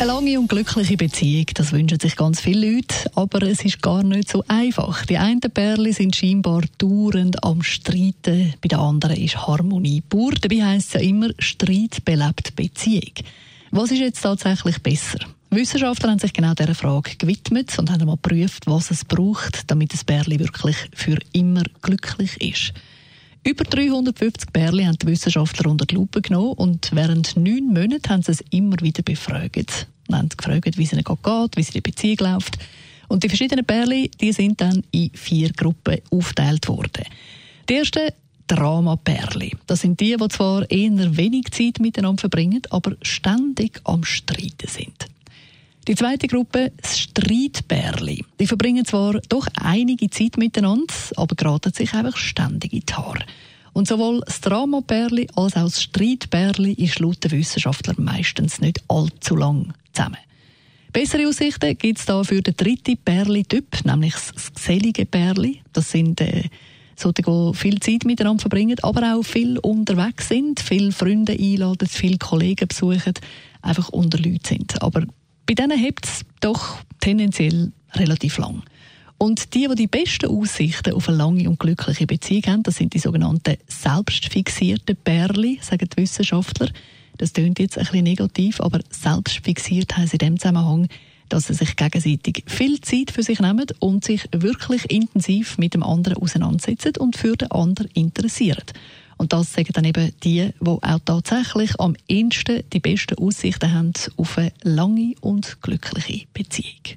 eine lange und glückliche Beziehung, das wünschen sich ganz viele Leute, aber es ist gar nicht so einfach. Die einen Pärchen sind scheinbar dauernd am Streiten, bei den anderen ist Harmonie pur. Dabei heisst es ja immer, Streit belebt Beziehung. Was ist jetzt tatsächlich besser? Wissenschaftler haben sich genau dieser Frage gewidmet und haben einmal geprüft, was es braucht, damit das Pärchen wirklich für immer glücklich ist. Über 350 Bärli haben die Wissenschaftler unter die Lupe genommen und während neun Monaten haben sie es immer wieder befragt. Und haben gefragt, wie es ihnen geht, wie es in der Beziehung läuft. Und die verschiedenen Bärli, die sind dann in vier Gruppen aufgeteilt worden. Die erste Drama-Pärli. Das sind die, die zwar eher wenig Zeit miteinander verbringen, aber ständig am Streiten sind. Die zweite Gruppe, das Streitbärli. Die verbringen zwar doch einige Zeit miteinander, aber geraten sich einfach ständig in die. Und sowohl das Dramabärli als auch das Streitbärli ist laut den Wissenschaftlern meistens nicht allzu lang zusammen. Bessere Aussichten gibt es da für den dritten Bärli-Typ, nämlich das gesellige Bärli. Das sind äh, die viel Zeit miteinander verbringen, aber auch viel unterwegs sind, viele Freunde einladen, viele Kollegen besuchen, einfach unter Leuten sind. Aber bei denen hebt es doch tendenziell relativ lang. Und die, die die besten Aussichten auf eine lange und glückliche Beziehung haben, das sind die sogenannten selbstfixierten Bärli, sagen die Wissenschaftler. Das klingt jetzt ein bisschen negativ, aber selbstfixiert heisst in dem Zusammenhang, dass sie sich gegenseitig viel Zeit für sich nehmen und sich wirklich intensiv mit dem anderen auseinandersetzen und für den anderen interessieren. Und das sagen dann eben die, die auch tatsächlich am ehesten die besten Aussichten haben auf eine lange und glückliche Beziehung.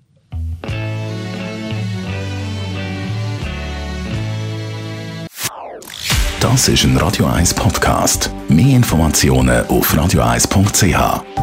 Das ist ein Radio 1 Podcast. Mehr Informationen auf radio1.ch.